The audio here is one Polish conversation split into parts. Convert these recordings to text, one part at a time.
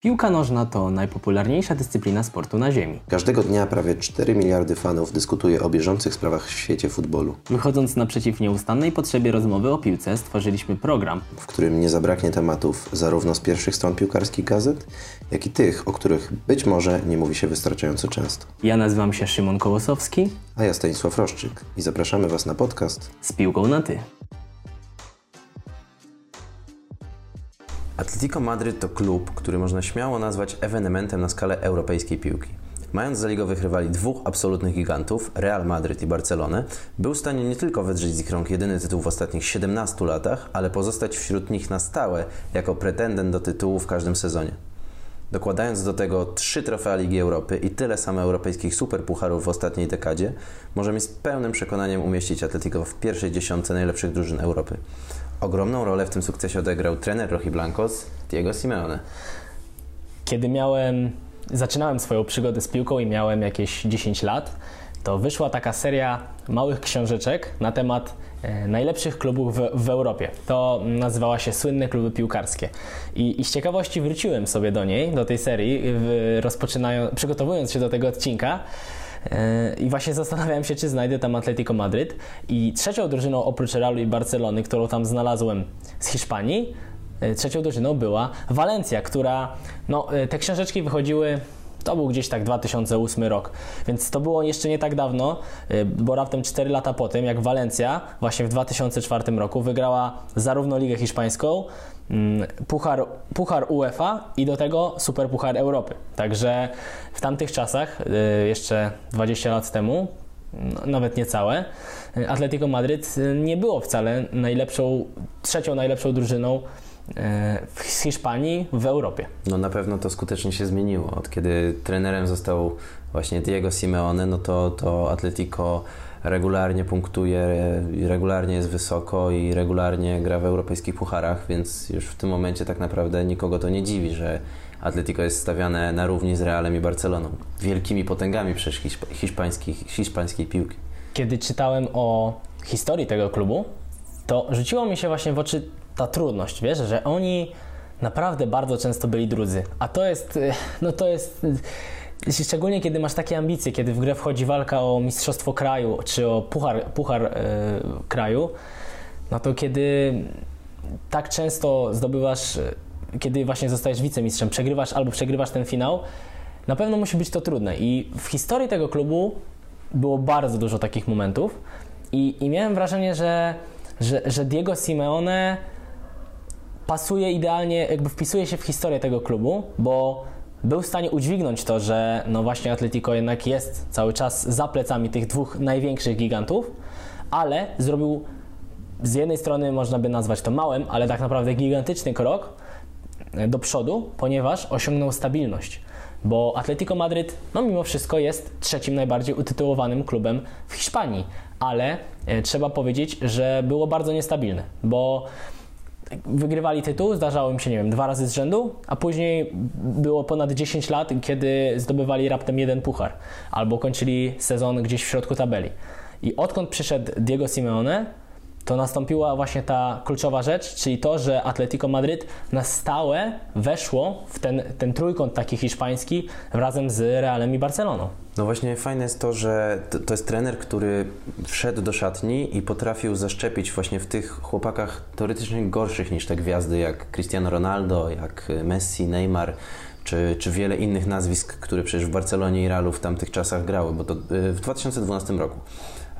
Piłka nożna to najpopularniejsza dyscyplina sportu na Ziemi. Każdego dnia prawie 4 miliardy fanów dyskutuje o bieżących sprawach w świecie futbolu, Wychodząc naprzeciw nieustannej potrzebie rozmowy o piłce, stworzyliśmy program. w którym nie zabraknie tematów zarówno z pierwszych stron piłkarskich gazet, jak i tych, o których być może nie mówi się wystarczająco często. Ja nazywam się Szymon Kołosowski A ja Stanisław Roszczyk i zapraszamy Was na podcast z piłką na ty. Atletico Madryt to klub, który można śmiało nazwać ewenementem na skalę europejskiej piłki. Mając za ligowych rywali dwóch absolutnych gigantów, Real Madryt i Barcelonę, był w stanie nie tylko wydrzeć z ich rąk jedyny tytuł w ostatnich 17 latach, ale pozostać wśród nich na stałe jako pretendent do tytułu w każdym sezonie. Dokładając do tego trzy trofea Ligi Europy i tyle samo europejskich superpucharów w ostatniej dekadzie, możemy z pełnym przekonaniem umieścić Atletico w pierwszej dziesiątce najlepszych drużyn Europy. Ogromną rolę w tym sukcesie odegrał trener Rojiblancos Diego Simeone. Kiedy miałem, zaczynałem swoją przygodę z piłką i miałem jakieś 10 lat, to wyszła taka seria małych książeczek na temat e, najlepszych klubów w, w Europie. To nazywała się Słynne Kluby Piłkarskie. I, I z ciekawości wróciłem sobie do niej, do tej serii, w, przygotowując się do tego odcinka. E, I właśnie zastanawiałem się, czy znajdę tam Atletico Madryt. I trzecią drużyną oprócz Realu i Barcelony, którą tam znalazłem z Hiszpanii, e, trzecią drużyną była Walencja, która, no, e, te książeczki wychodziły, to był gdzieś tak 2008 rok, więc to było jeszcze nie tak dawno, e, bo raptem 4 lata po tym, jak Walencja właśnie w 2004 roku wygrała zarówno Ligę Hiszpańską, mm, Puchar, Puchar UEFA i do tego Super Puchar Europy. Także w tamtych czasach, e, jeszcze 20 lat temu, no, nawet niecałe, e, Atletico Madryt nie było wcale najlepszą, trzecią najlepszą drużyną w- Hiszpanii w Europie. No na pewno to skutecznie się zmieniło. Od kiedy trenerem został właśnie Diego Simeone, no to, to Atletico regularnie punktuje, regularnie jest wysoko i regularnie gra w europejskich pucharach, więc już w tym momencie tak naprawdę nikogo to nie dziwi, że Atletico jest stawiane na równi z Realem i Barceloną. Wielkimi potęgami przecież hiszp- hiszpańskiej, hiszpańskiej piłki. Kiedy czytałem o historii tego klubu, to rzuciło mi się właśnie w oczy ta trudność, wiesz, że oni naprawdę bardzo często byli drudzy. A to jest, e, no to jest, e, szczególnie kiedy masz takie ambicje, kiedy w grę wchodzi walka o mistrzostwo kraju, czy o puchar, puchar e, kraju, no to kiedy tak często zdobywasz, e, kiedy właśnie zostajesz wicemistrzem, przegrywasz albo przegrywasz ten finał, na pewno musi być to trudne. I w historii tego klubu było bardzo dużo takich momentów i, i miałem wrażenie, że, że, że Diego Simeone pasuje idealnie, jakby wpisuje się w historię tego klubu, bo był w stanie udźwignąć to, że no właśnie Atletico jednak jest cały czas za plecami tych dwóch największych gigantów, ale zrobił z jednej strony można by nazwać to małym, ale tak naprawdę gigantyczny krok e, do przodu, ponieważ osiągnął stabilność. Bo Atletico Madryt, no mimo wszystko, jest trzecim najbardziej utytułowanym klubem w Hiszpanii, ale e, trzeba powiedzieć, że było bardzo niestabilne, bo wygrywali tytuł, zdarzało im się, nie wiem, dwa razy z rzędu, a później było ponad 10 lat, kiedy zdobywali raptem jeden puchar, albo kończyli sezon gdzieś w środku tabeli. I odkąd przyszedł Diego Simeone, to nastąpiła właśnie ta kluczowa rzecz, czyli to, że Atletico Madryt na stałe weszło w ten, ten trójkąt taki hiszpański razem z Realem i Barceloną. No właśnie fajne jest to, że to, jest trener, który wszedł do szatni i potrafił zaszczepić właśnie w tych chłopakach teoretycznie gorszych niż te gwiazdy jak Cristiano Ronaldo, jak Messi, Neymar czy, czy wiele innych nazwisk, które przecież w Barcelonie i Realu w tamtych czasach grały, bo to y, w 2012 roku.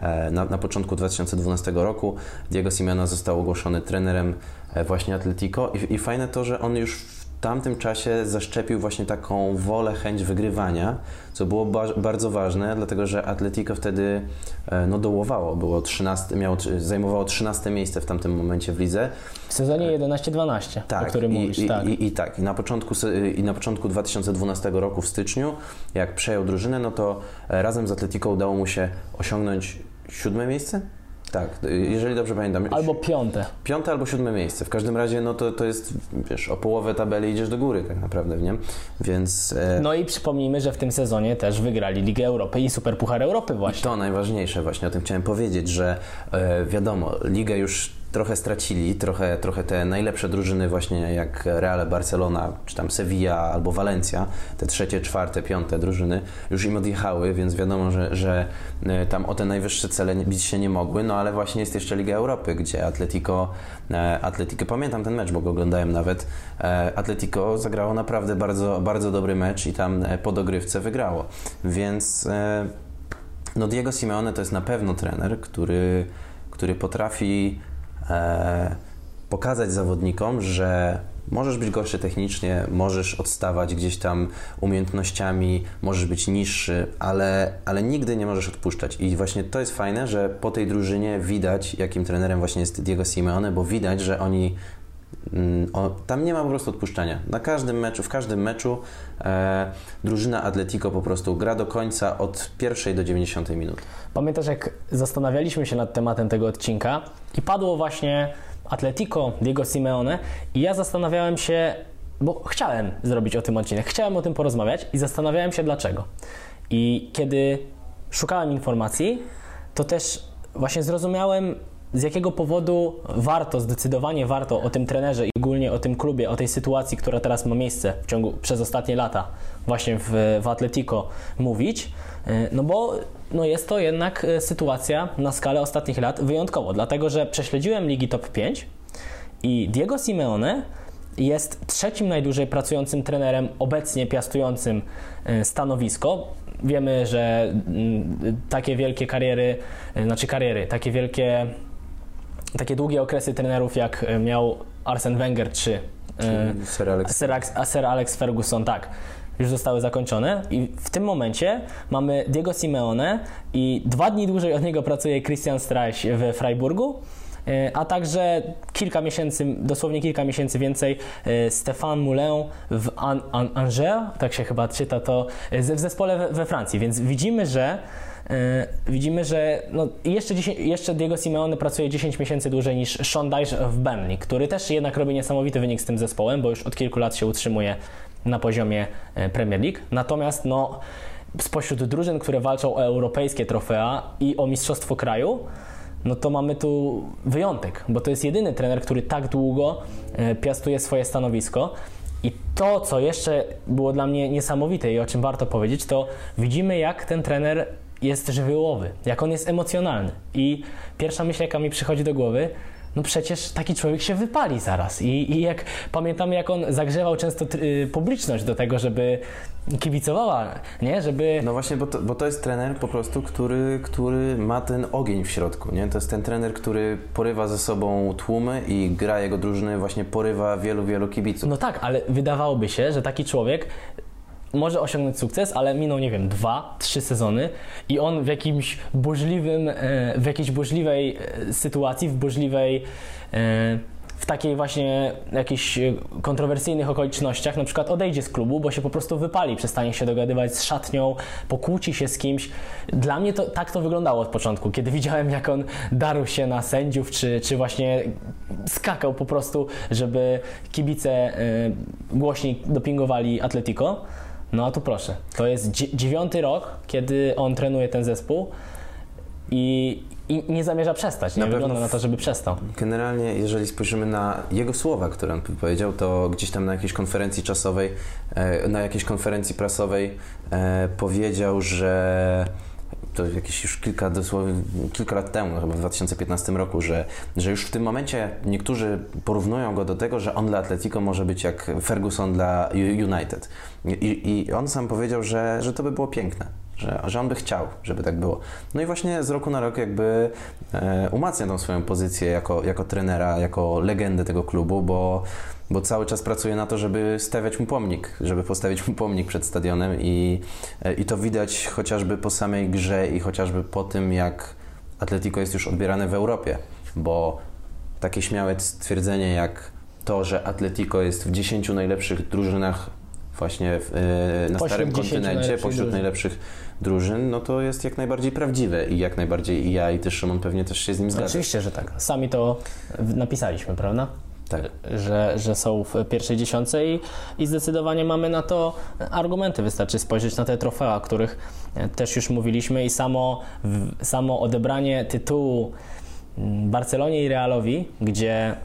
E, Na, na początku 2012 roku Diego Simeone został ogłoszony trenerem e, właśnie Atletico i, i fajne to, że on już w tamtym czasie zaszczepił właśnie taką wolę, chęć wygrywania, co było ba- bardzo ważne, dlatego że Atletico wtedy e, no, dołowało, było 13, miało, zajmowało 13 miejsce w tamtym momencie w lidze. W sezonie 11-12, o którym i, mówisz, i, tak. I, I tak, i na, początku, i na początku 2012 roku w styczniu, jak przejął drużynę, no to razem z Atletico udało mu się osiągnąć siódme miejsce? Tak, jeżeli dobrze pamiętam. Albo piąte. Piąte albo siódme miejsce. W każdym razie, no to, to jest, wiesz, o połowę tabeli idziesz do góry tak naprawdę, nie? Więc e, No i przypomnijmy, że w tym sezonie też wygrali Ligę Europy i Super Puchar Europy właśnie. to najważniejsze właśnie, o tym chciałem powiedzieć, że e, wiadomo, ligę już trochę stracili, trochę, trochę te najlepsze drużyny właśnie jak Real Barcelona, czy tam Sevilla albo Valencia, te trzecie, czwarte, piąte drużyny już im odjechały, więc wiadomo, że, że e, tam o te najwyższe cele bić się nie mogły, no ale właśnie jest jeszcze Liga Europy, gdzie Atletico, e, Atletico pamiętam ten mecz, bo go oglądałem nawet, e, Atletico zagrało naprawdę bardzo, bardzo dobry mecz i tam po dogrywce wygrało, więc no Diego Simeone to jest na pewno trener, który, który potrafi pokazać zawodnikom, że możesz być gorszy technicznie, możesz odstawać gdzieś tam umiejętnościami, możesz być niższy, ale, ale nigdy nie możesz odpuszczać. I właśnie to jest fajne, że po tej drużynie widać, jakim trenerem właśnie jest Diego Simeone, bo widać, że oni o, tam nie ma po prostu odpuszczenia. Na każdym meczu, w każdym meczu e, drużyna Atletico po prostu gra do końca od pierwszej do 90 minut. Pamiętasz, jak zastanawialiśmy się nad tematem tego odcinka i padło właśnie Atletico, Diego Simeone i ja zastanawiałem się, bo chciałem zrobić o tym odcinek, chciałem o tym porozmawiać i zastanawiałem się dlaczego. I kiedy szukałem informacji, to też właśnie zrozumiałem, z jakiego powodu warto, zdecydowanie warto o tym trenerze i ogólnie o tym klubie, o tej sytuacji, która teraz ma miejsce w ciągu, przez ostatnie lata właśnie w, w Atletico mówić, e, no bo no jest to jednak e, sytuacja na skalę ostatnich lat wyjątkowo, dlatego że prześledziłem ligi top 5 i Diego Simeone jest trzecim najdłużej pracującym trenerem obecnie piastującym e, stanowisko. Wiemy, że mm, takie wielkie kariery, znaczy kariery, takie wielkie, takie długie okresy trenerów jak miał Arsene Wenger czy, czy Sir, Alex. Sir, Sir Alex Ferguson, tak już zostały zakończone i w tym momencie mamy Diego Simeone i dwa dni dłużej od niego pracuje Christian Streich w Freiburgu e, a także kilka miesięcy, dosłownie kilka miesięcy więcej e, Stéphane Moulin w Angers, tak się chyba czyta to, e, w zespole we Francji, więc widzimy, że widzimy, że no jeszcze, 10, jeszcze Diego Simeone pracuje 10 miesięcy dłużej niż Sean Dyche w Burnley, który też jednak robi niesamowity wynik z tym zespołem, bo już od kilku lat się utrzymuje na poziomie e, Premier League. Natomiast no, spośród drużyn, które walczą o europejskie trofea i o mistrzostwo kraju, no to mamy tu wyjątek, bo to jest jedyny trener, który tak długo e, piastuje swoje stanowisko. I to, co jeszcze było dla mnie niesamowite i o czym warto powiedzieć, to widzimy, jak ten trener jest żywiołowy, jak on jest emocjonalny. I pierwsza myśl, jaka mi przychodzi do głowy, no przecież taki człowiek się wypali zaraz. I, i jak pamiętamy, jak on zagrzewał często y, publiczność do tego, żeby kibicowała, nie? Żeby... No właśnie, bo to, bo to jest trener po prostu, który, który ma ten ogień w środku, nie? To jest ten trener, który porywa ze sobą tłumy i gra jego drużyny, właśnie porywa wielu, wielu kibiców. No tak, ale wydawałoby się, że taki człowiek może osiągnąć sukces, ale minął, nie wiem, dwa, trzy sezony i on w jakimś burzliwym, e, w jakiejś burzliwej e, sytuacji, w burzliwej e, w takiej właśnie jakichś kontrowersyjnych okolicznościach na przykład odejdzie z klubu, bo się po prostu wypali, przestanie się dogadywać z szatnią, pokłóci się z kimś. Dla mnie to tak to wyglądało od początku, kiedy widziałem jak on darł się na sędziów, czy, czy właśnie skakał po prostu, żeby kibice głośniej dopingowali Atletico no a tu proszę, to jest dziewiąty rok, kiedy on trenuje ten zespół i, i nie zamierza przestać. Nie na wygląda na to, żeby przestał. Generalnie, jeżeli spojrzymy na jego słowa, które on powiedział, to gdzieś tam na jakiejś konferencji czasowej, e, na jakiejś konferencji prasowej e, powiedział, że to jakieś już kilka, dosłownie, kilka lat temu, chyba w 2015 roku, że, że już w tym momencie niektórzy porównują go do tego, że on dla Atletico może być jak Ferguson dla United. I, i on sam powiedział, że, że to by było piękne. Że, że on by chciał, żeby tak było. No i właśnie z roku na rok jakby e, umacnia tą swoją pozycję jako, jako trenera, jako legendę tego klubu, bo bo cały czas pracuje na to, żeby stawiać mu pomnik, żeby postawić mu pomnik przed stadionem i, i to widać chociażby po samej grze i chociażby po tym, jak Atletico jest już odbierane w Europie, bo takie śmiałe stwierdzenie jak to, że Atletico jest w 10 najlepszych drużynach właśnie w, e, na starym kontynencie, pośród najlepszych drużyn, no to jest jak najbardziej prawdziwe i jak najbardziej i ja i ty Szymon pewnie też się z nim zgadzamy. Oczywiście, że tak. Sami to napisaliśmy, prawda? tak. że, że są w pierwszej dziesiątce i, i zdecydowanie mamy na to argumenty. Wystarczy spojrzeć na te trofea, o których też już mówiliśmy i samo, samo odebranie tytułu mm, Barcelonie i Realowi, gdzie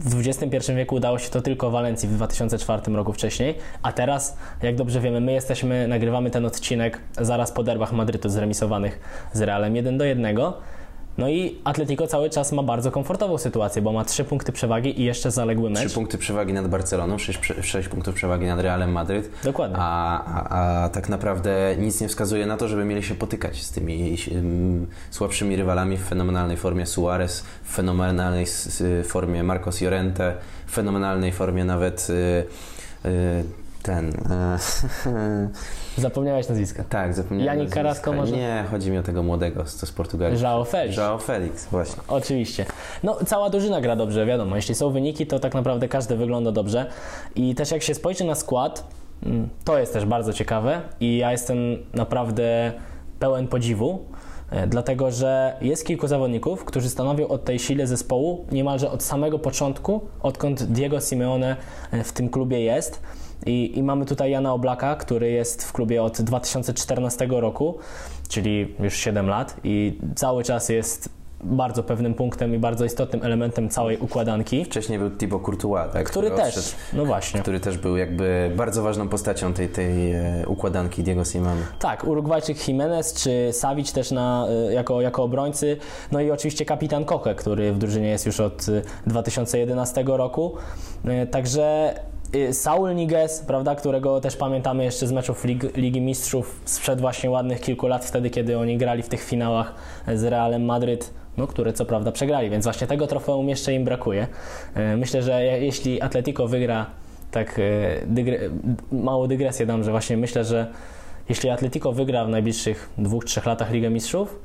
w XXI wieku udało się to tylko Walencji w 2004 roku wcześniej, a teraz, jak dobrze wiemy, my jesteśmy, nagrywamy ten odcinek zaraz po derbach Madrytu zremisowanych z Realem 1 do 1. No i Atletico cały czas ma bardzo komfortową sytuację, bo ma 3 punkty przewagi i jeszcze zaległy mecz. 3 punkty przewagi nad Barceloną, 6, 6 punktów przewagi nad Realem Madryt. Dokładnie. A, a, a, tak naprawdę nic nie wskazuje na to, żeby mieli się potykać z tymi um, słabszymi rywalami w fenomenalnej formie Suarez, w fenomenalnej formie Marcos Llorente, w fenomenalnej formie nawet y, y, ten. Zapomniałeś nazwiska. Tak, zapomniałem. Janik Carrasco może? Nie, chodzi mi o tego młodego, co z Portugalii. João Felix. João Felix, właśnie. Oczywiście. No, cała drużyna gra dobrze, wiadomo. Jeśli są wyniki, to tak naprawdę każdy wygląda dobrze. I też jak się spojrzy na skład, mm, to jest też bardzo ciekawe i ja jestem naprawdę pełen podziwu, e, dlatego że jest kilku zawodników, którzy stanowią o tej sile zespołu niemalże od samego początku, odkąd Diego Simeone e, w tym klubie jest. I, I, mamy tutaj Jana Oblaka, który jest w klubie od 2014 roku, czyli już 7 lat i cały czas jest bardzo pewnym punktem i bardzo istotnym elementem całej układanki. Wcześniej był Thibaut Courtois, tak, który, który też, odszedł, no właśnie. Który też był jakby bardzo ważną postacią tej, tej e, układanki Diego Simeone. Tak, Urugwajczyk Jimenez czy Savic też na, e, jako, jako obrońcy, no i oczywiście kapitan Koke, który w drużynie jest już od 2011 roku. Także Saul Niguez, prawda, którego też pamiętamy jeszcze z meczów Lig Ligi Mistrzów sprzed właśnie ładnych kilku lat, wtedy kiedy oni grali w tych finałach z Realem Madryt, no, które co prawda przegrali, więc właśnie tego trofeum jeszcze im brakuje. Y, myślę, że jeśli Atletico wygra, tak y, dygre małą dygresję dam, że właśnie myślę, że jeśli Atletico wygra w najbliższych dwóch, trzech latach Ligę Mistrzów,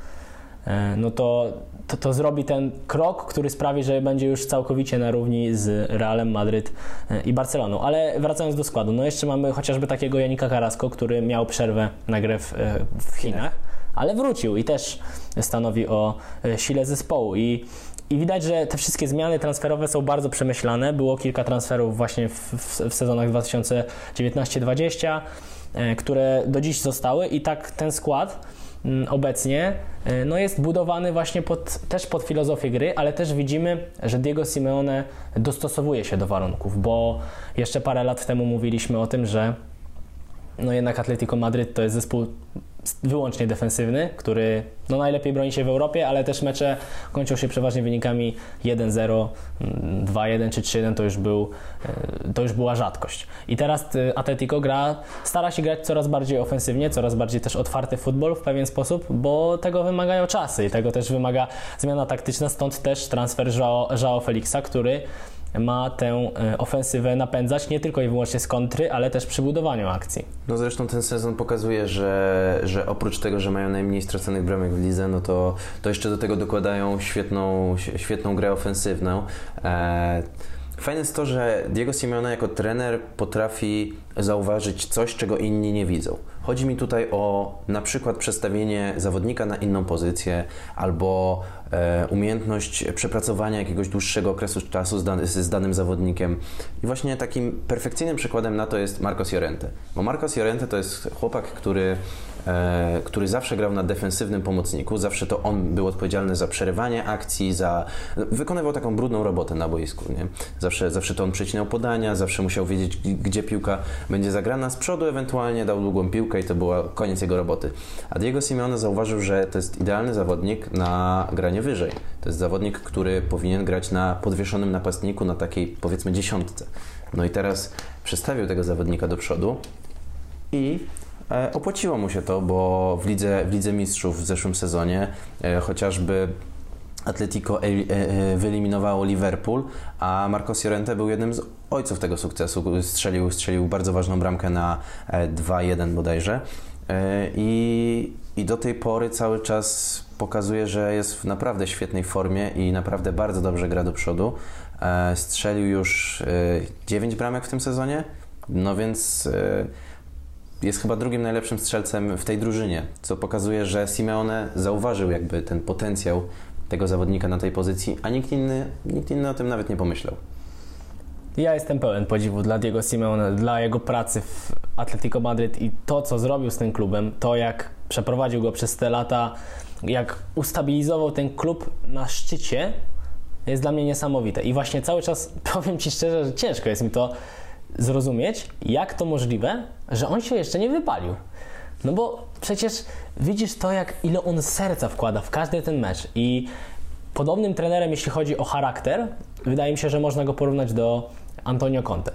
no to, to, to, zrobi ten krok, który sprawi, że będzie już całkowicie na równi z Realem Madryt e, i Barceloną. Ale wracając do składu, no jeszcze mamy chociażby takiego Janika Carrasco, który miał przerwę na grę w, e, w Chinach, ale wrócił i też stanowi o sile zespołu. I i widać, że te wszystkie zmiany transferowe są bardzo przemyślane. Było kilka transferów właśnie w, w, w sezonach 2019-2020, które do dziś zostały i tak ten skład obecnie. E, no jest budowany właśnie pod, też pod filozofię gry, ale też widzimy, że Diego Simeone dostosowuje się do warunków, bo jeszcze parę lat temu mówiliśmy o tym, że no jednak Atletico Madryt to jest zespół wyłącznie defensywny, który no najlepiej broni się w Europie, ale też mecze kończą się przeważnie wynikami 1-0, 2-1 czy 3-1 to już, był, e, to już była rzadkość. I teraz e, Atletico gra, stara się grać coraz bardziej ofensywnie, coraz bardziej też otwarty futbol w pewien sposób, bo tego wymagają czasy i tego też wymaga zmiana taktyczna, stąd też transfer Joao, Felixa, który ma tę e, ofensywę napędzać nie tylko i wyłącznie z kontry, ale też przy budowaniu akcji. No zresztą ten sezon pokazuje, że, że oprócz tego, że mają najmniej straconych bramek w lidze, no to, to jeszcze do tego dokładają świetną, świetną grę ofensywną. E, Fajne jest to, że Diego Simeone jako trener potrafi zauważyć coś, czego inni nie widzą. Chodzi mi tutaj o na przykład przestawienie zawodnika na inną pozycję albo e, umiejętność przepracowania jakiegoś dłuższego okresu czasu z, dan z, danym zawodnikiem. I właśnie takim perfekcyjnym przykładem na to jest Marcos Llorente. Bo Marcos Llorente to jest chłopak, który który zawsze grał na defensywnym pomocniku, zawsze to on był odpowiedzialny za przerywanie akcji, za wykonywał taką brudną robotę na boisku. Nie? Zawsze, zawsze to on przecinał podania, zawsze musiał wiedzieć, gdzie piłka będzie zagrana z przodu, ewentualnie dał długą piłkę i to była koniec jego roboty. A Diego Simeone zauważył, że to jest idealny zawodnik na granie wyżej. To jest zawodnik, który powinien grać na podwieszonym napastniku, na takiej powiedzmy dziesiątce. No i teraz przestawił tego zawodnika do przodu i E, opłaciło mu się to, bo w Lidze, w Lidze Mistrzów w zeszłym sezonie e, chociażby Atletico e, wyeliminowało Liverpool, a Marcos Llorente był jednym z ojców tego sukcesu. Strzelił, strzelił bardzo ważną bramkę na 2-1 bodajże. I, I do tej pory cały czas pokazuje, że jest w naprawdę świetnej formie i naprawdę bardzo dobrze gra do przodu. Strzelił już 9 bramek w tym sezonie, no więc jest chyba drugim najlepszym strzelcem w tej drużynie, co pokazuje, że Simeone zauważył jakby ten potencjał tego zawodnika na tej pozycji, a nikt inny, nikt inny o tym nawet nie pomyślał. Ja jestem pełen podziwu dla Diego Simeone, dla jego pracy w Atletico Madryt i to, co zrobił z tym klubem, to jak przeprowadził go przez te lata, jak ustabilizował ten klub na szczycie, jest dla mnie niesamowite. I właśnie cały czas powiem Ci szczerze, że ciężko jest mi to zrozumieć, jak to możliwe, że on się jeszcze nie wypalił. No bo przecież widzisz to, jak ile on serca wkłada w każdy ten mecz i podobnym trenerem, jeśli chodzi o charakter, wydaje mi się, że można go porównać do Antonio Conte.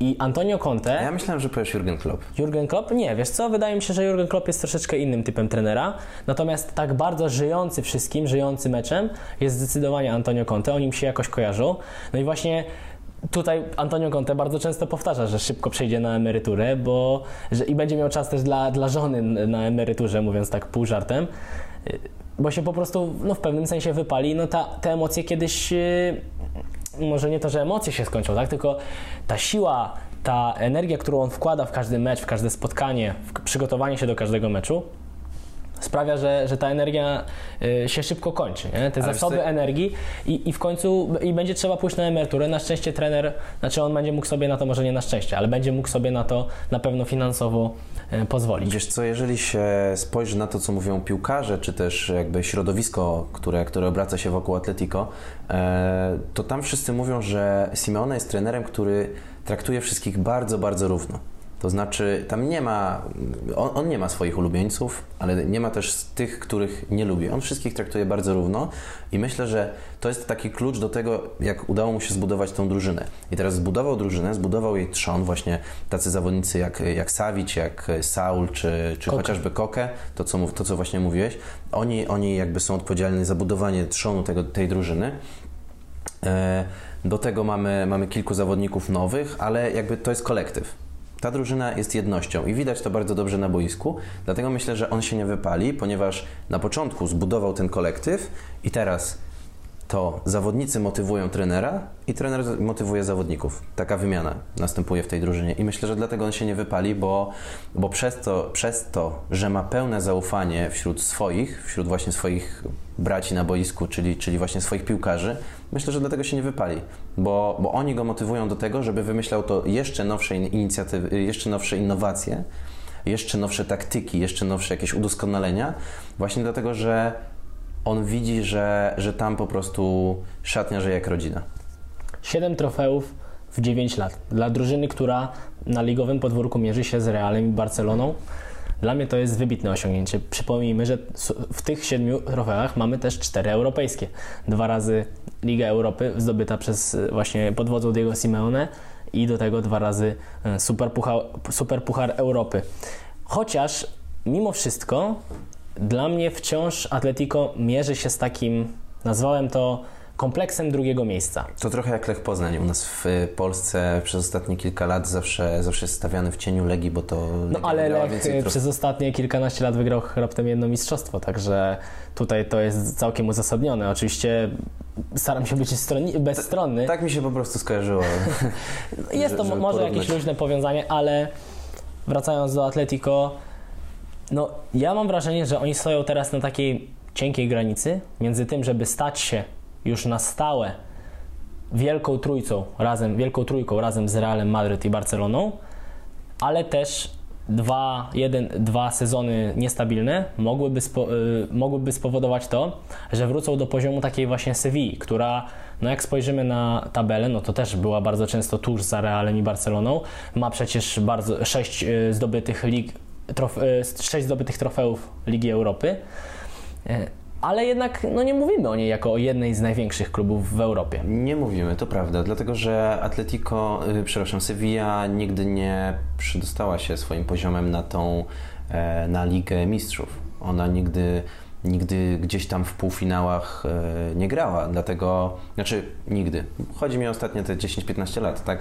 I Antonio Conte... Ja myślałem, że powiesz Jurgen Klopp. Jurgen Klopp? Nie, wiesz co, wydaje mi się, że Jurgen Klopp jest troszeczkę innym typem trenera, natomiast tak bardzo żyjący wszystkim, żyjący meczem jest zdecydowanie Antonio Conte, oni mi się jakoś kojarzą. No i właśnie tutaj Antonio Conte bardzo często powtarza, że szybko przejdzie na emeryturę, bo że, i będzie miał czas też dla, dla żony na emeryturze, mówiąc tak pół żartem, bo się po prostu no, w pewnym sensie wypali. No ta, te emocje kiedyś, yy, może nie to, że emocje się skończą, tak, tylko ta siła, ta energia, którą on wkłada w każdy mecz, w każde spotkanie, w przygotowanie się do każdego meczu, sprawia, że, że ta energia y, się szybko kończy, nie? te Ale zasoby co- energii i, i w końcu i będzie trzeba pójść na emeryturę. Na szczęście trener, znaczy on będzie mógł sobie na to, może nie na szczęście, ale będzie mógł sobie na to na pewno finansowo y, pozwolić. Wiesz co, jeżeli się spojrzy na to, co mówią piłkarze, czy też jakby środowisko, które, które obraca się wokół Atletico, e, to tam wszyscy mówią, że Simeone jest trenerem, który traktuje wszystkich bardzo, bardzo równo. To znaczy, tam nie ma, on, on nie ma swoich ulubieńców, ale nie ma też tych, których nie lubi. On wszystkich traktuje bardzo równo i myślę, że to jest taki klucz do tego, jak udało mu się zbudować tą drużynę. I teraz zbudował drużynę, zbudował jej trzon, właśnie tacy zawodnicy jak, jak Savic, jak Saul, czy, czy Koke. chociażby Koke, to co, to co właśnie mówiłeś. Oni, oni jakby są odpowiedzialni za budowanie trzonu tego, tej drużyny. E, Do tego mamy, mamy kilku zawodników nowych, ale jakby to jest kolektyw. Ta drużyna jest jednością i widać to bardzo dobrze na boisku, dlatego myślę, że on się nie wypali, ponieważ na początku zbudował ten kolektyw i teraz to zawodnicy motywują trenera i trener motywuje zawodników. Taka wymiana następuje w tej drużynie i myślę, że dlatego on się nie wypali, bo, bo przez, to, przez to, że ma pełne zaufanie wśród swoich, wśród właśnie swoich braci na boisku, czyli, czyli właśnie swoich piłkarzy, myślę, że dlatego się nie wypali, bo, bo oni go motywują do tego, żeby wymyślał to jeszcze nowsze in- inicjatywy, jeszcze nowsze innowacje, jeszcze nowsze taktyki, jeszcze nowsze jakieś udoskonalenia, właśnie dlatego, że on widzi, że, że tam po prostu szatnia żyje jak rodzina. 7 trofeów w 9 lat. Dla drużyny, która na ligowym podwórku mierzy się z Realem i Barceloną, dla mnie to jest wybitne osiągnięcie. Przypomnijmy, że w tych siedmiu trofeach mamy też cztery europejskie. Dwa razy Liga Europy zdobyta przez właśnie pod wodzą Diego Simeone i do tego dwa razy e, Superpuchar, Superpuchar Europy. Chociaż mimo wszystko dla mnie wciąż Atletico mierzy się z takim, nazwałem to kompleksem drugiego miejsca. To trochę jak Lech Poznań. U nas w y, Polsce przez ostatnie kilka lat zawsze, zawsze jest stawiany w cieniu Legii, bo to No ale Lech trof- przez ostatnie kilkanaście lat wygrał raptem jedno mistrzostwo, także tutaj to jest całkiem uzasadnione. Oczywiście staram się być bezstronny. Tak mi się po prostu skojarzyło. jest to może jakieś porównać. luźne powiązanie, ale wracając do Atletico, no ja mam wrażenie, że oni stoją teraz na takiej cienkiej granicy między tym, żeby stać się już na stałe wielką trójcą razem, wielką trójką razem z Realem Madryt i Barceloną, ale też dwa, jeden, dwa sezony niestabilne mogłyby, spo, y, mogłyby spowodować to, że wrócą do poziomu takiej właśnie Sewilli, która, no jak spojrzymy na tabelę, no to też była bardzo często tuż za Realem i Barceloną. Ma przecież bardzo sześć y, zdobytych lig, sześć zdobytych trofeów Ligi Europy. Y, Ale jednak no nie mówimy o niej jako o jednej z największych klubów w Europie. Nie mówimy, to prawda, dlatego że Atletico, y, przepraszam, Sevilla nigdy nie przydostała się swoim poziomem na tą, e, na Ligę Mistrzów. Ona nigdy, nigdy gdzieś tam w półfinałach e, nie grała, dlatego, znaczy nigdy, chodzi mi o ostatnie te 10-15 lat, tak?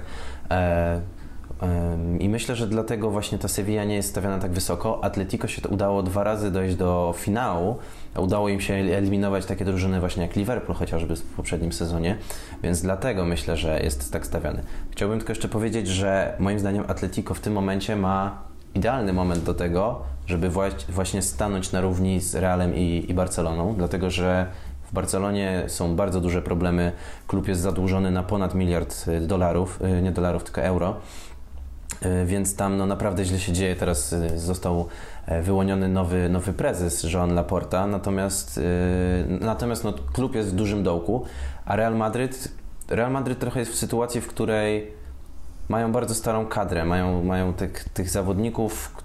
I myślę, że dlatego właśnie ta Sevilla nie jest stawiana tak wysoko. Atletico się udało dwa razy dojść do finału. Udało im się eliminować takie drużyny właśnie jak Liverpool chociażby w poprzednim sezonie, więc dlatego myślę, że jest tak stawiany. Chciałbym tylko jeszcze powiedzieć, że moim zdaniem Atletico w tym momencie ma idealny moment do tego, żeby właś- właśnie stanąć na równi z Realem i, i Barceloną, dlatego że w Barcelonie są bardzo duże problemy. Klub jest zadłużony na ponad miliard y, dolarów, y, nie dolarów, tylko euro. Y, Więc tam no, naprawdę źle się dzieje. Teraz y, został e, wyłoniony nowy, nowy prezes, Joan Laporta. Natomiast, natomiast no, klub jest w dużym dołku, a Real Madryt, Real Madryt trochę jest w sytuacji, w której mają bardzo starą kadrę, mają, mają tych, tych zawodników,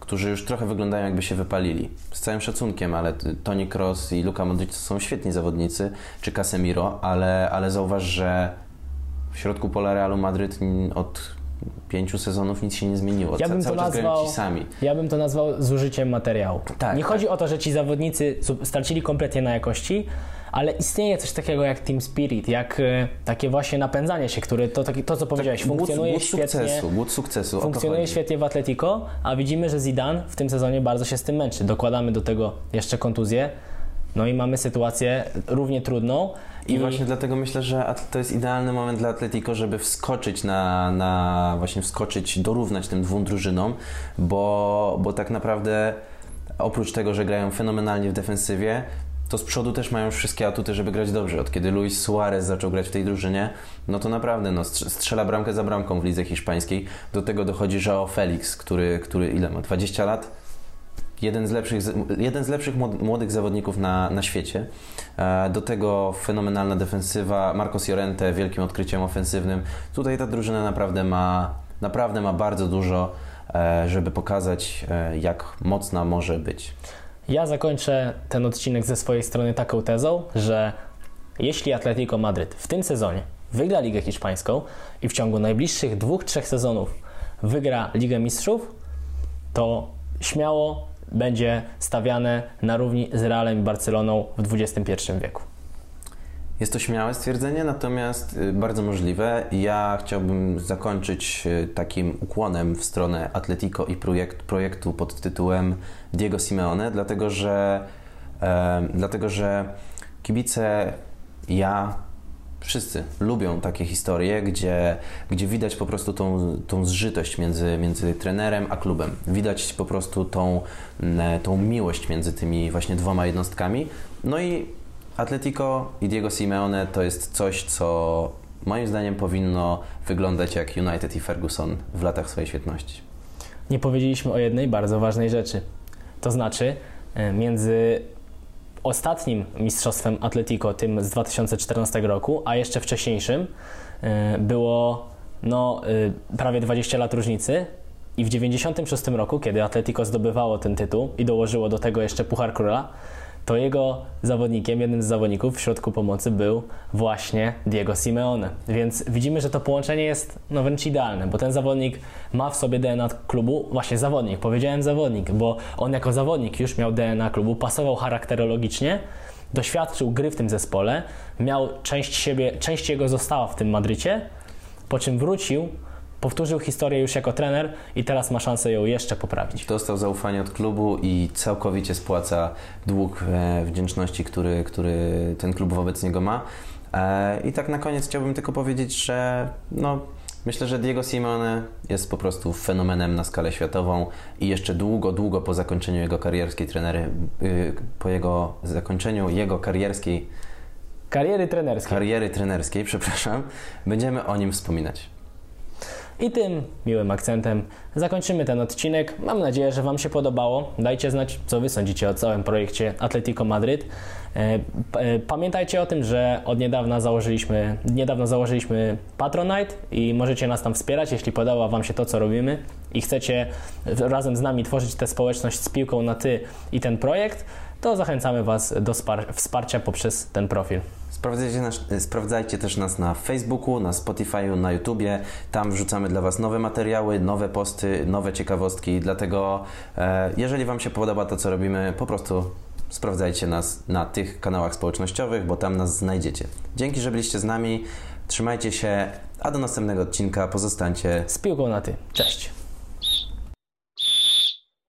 którzy już trochę wyglądają jakby się wypalili. Z całym szacunkiem, ale Toni Kroos i Luka Modric to są świetni zawodnicy, czy Casemiro, ale, ale zauważ, że w środku pola Realu Madryt od pięciu sezonów nic się nie zmieniło. Ja bym to cały grają nazwał- ci sami. Ja bym to nazwał zużyciem materiału. Tak, nie tak. chodzi o to, że ci zawodnicy stracili kompletnie na jakości, ale istnieje coś takiego jak team spirit, jak e, takie właśnie napędzanie się, które to, to co powiedziałeś, funkcjonuje głód, świetnie. sukcesu, głód sukcesu. to Funkcjonuje świetnie w Atletico, a widzimy, że Zidane w tym sezonie bardzo się z tym męczy. Dokładamy do tego jeszcze kontuzję. No i mamy sytuację równie trudną. I właśnie dlatego myślę, że to jest idealny moment dla Atletico, żeby wskoczyć na, na właśnie wskoczyć, dorównać tym dwóm drużynom, bo, bo tak naprawdę oprócz tego, że grają fenomenalnie w defensywie, to z przodu też mają wszystkie atuty, żeby grać dobrze. Od kiedy Luis Suarez zaczął grać w tej drużynie, no to naprawdę no, strz- strzela bramkę za bramką w lidze hiszpańskiej. Do tego dochodzi Joao Felix, który, który ile ma? 20 lat? Jeden z lepszych, jeden z lepszych młod- młodych zawodników na, na świecie. E, Do tego fenomenalna defensywa, Marcos Llorente wielkim odkryciem ofensywnym. Tutaj ta drużyna naprawdę ma, naprawdę ma bardzo dużo, e, żeby pokazać, e, jak mocna może być. Ja zakończę ten odcinek ze swojej strony taką tezą, że jeśli Atletico Madryt w tym sezonie wygra Ligę Hiszpańską i w ciągu najbliższych dwóch, trzech sezonów wygra Ligę Mistrzów, to śmiało będzie stawiane na równi z Realem i Barceloną w XXI wieku. Jest to śmiałe stwierdzenie, natomiast y, bardzo możliwe. Ja chciałbym zakończyć y, takim ukłonem w stronę Atletico i projekt, projektu pod tytułem Diego Simeone, dlatego że, e, dlatego że kibice, ja, wszyscy lubią takie historie, gdzie, gdzie widać po prostu tą, tą zżytość między, między trenerem a klubem. Widać po prostu tą, m, tą miłość między tymi właśnie dwoma jednostkami. No i Atletico i Diego Simeone to jest coś, co moim zdaniem powinno wyglądać jak United i Ferguson w latach swojej świetności. Nie powiedzieliśmy o jednej bardzo ważnej rzeczy. To znaczy, e, między ostatnim mistrzostwem Atletico, tym z 2014 roku, a jeszcze wcześniejszym, e, było no, e, prawie 20 lat różnicy. I w 96 roku, kiedy Atletico zdobywało ten tytuł i dołożyło do tego jeszcze Puchar Króla, to jego zawodnikiem, jednym z zawodników w środku pomocy był właśnie Diego Simeone. Więc widzimy, że to połączenie jest no wręcz idealne, bo ten zawodnik ma w sobie DNA klubu, właśnie zawodnik, powiedziałem zawodnik, bo on jako zawodnik już miał DNA klubu, pasował charakterologicznie, doświadczył gry w tym zespole, miał część siebie, część jego została w tym Madrycie, po czym wrócił, powtórzył historię już jako trener i teraz ma szansę ją jeszcze poprawić. Dostał zaufanie od klubu i całkowicie spłaca dług e, wdzięczności, który, który ten klub wobec niego ma. E, I tak na koniec chciałbym tylko powiedzieć, że no, myślę, że Diego Simeone jest po prostu fenomenem na skalę światową i jeszcze długo, długo po zakończeniu jego karierskiej trenery, y, po jego zakończeniu jego karierskiej Kariery trenerskie. kariery trenerskiej, przepraszam, będziemy o nim wspominać. I tym miłym akcentem zakończymy ten odcinek. Mam nadzieję, że Wam się podobało. Dajcie znać, co Wy sądzicie o całym projekcie Atletico Madryt. E, e, Pamiętajcie o tym, że od niedawna założyliśmy, niedawno założyliśmy Patronite i możecie nas tam wspierać, jeśli podoba Wam się to, co robimy i chcecie razem z nami tworzyć tę społeczność z piłką na Ty i ten projekt, to zachęcamy Was do spar- wsparcia poprzez ten profil. Sprawdzajcie, nas, sprawdzajcie też nas na Facebooku, na Spotify'u, na YouTubie. Tam wrzucamy dla Was nowe materiały, nowe posty, nowe ciekawostki. Dlatego, e, jeżeli Wam się podoba to, co robimy, po prostu sprawdzajcie nas na tych kanałach społecznościowych, bo tam nas znajdziecie. Dzięki, że byliście z nami. Trzymajcie się, a do następnego odcinka pozostańcie Z piłką na Ty. Cześć!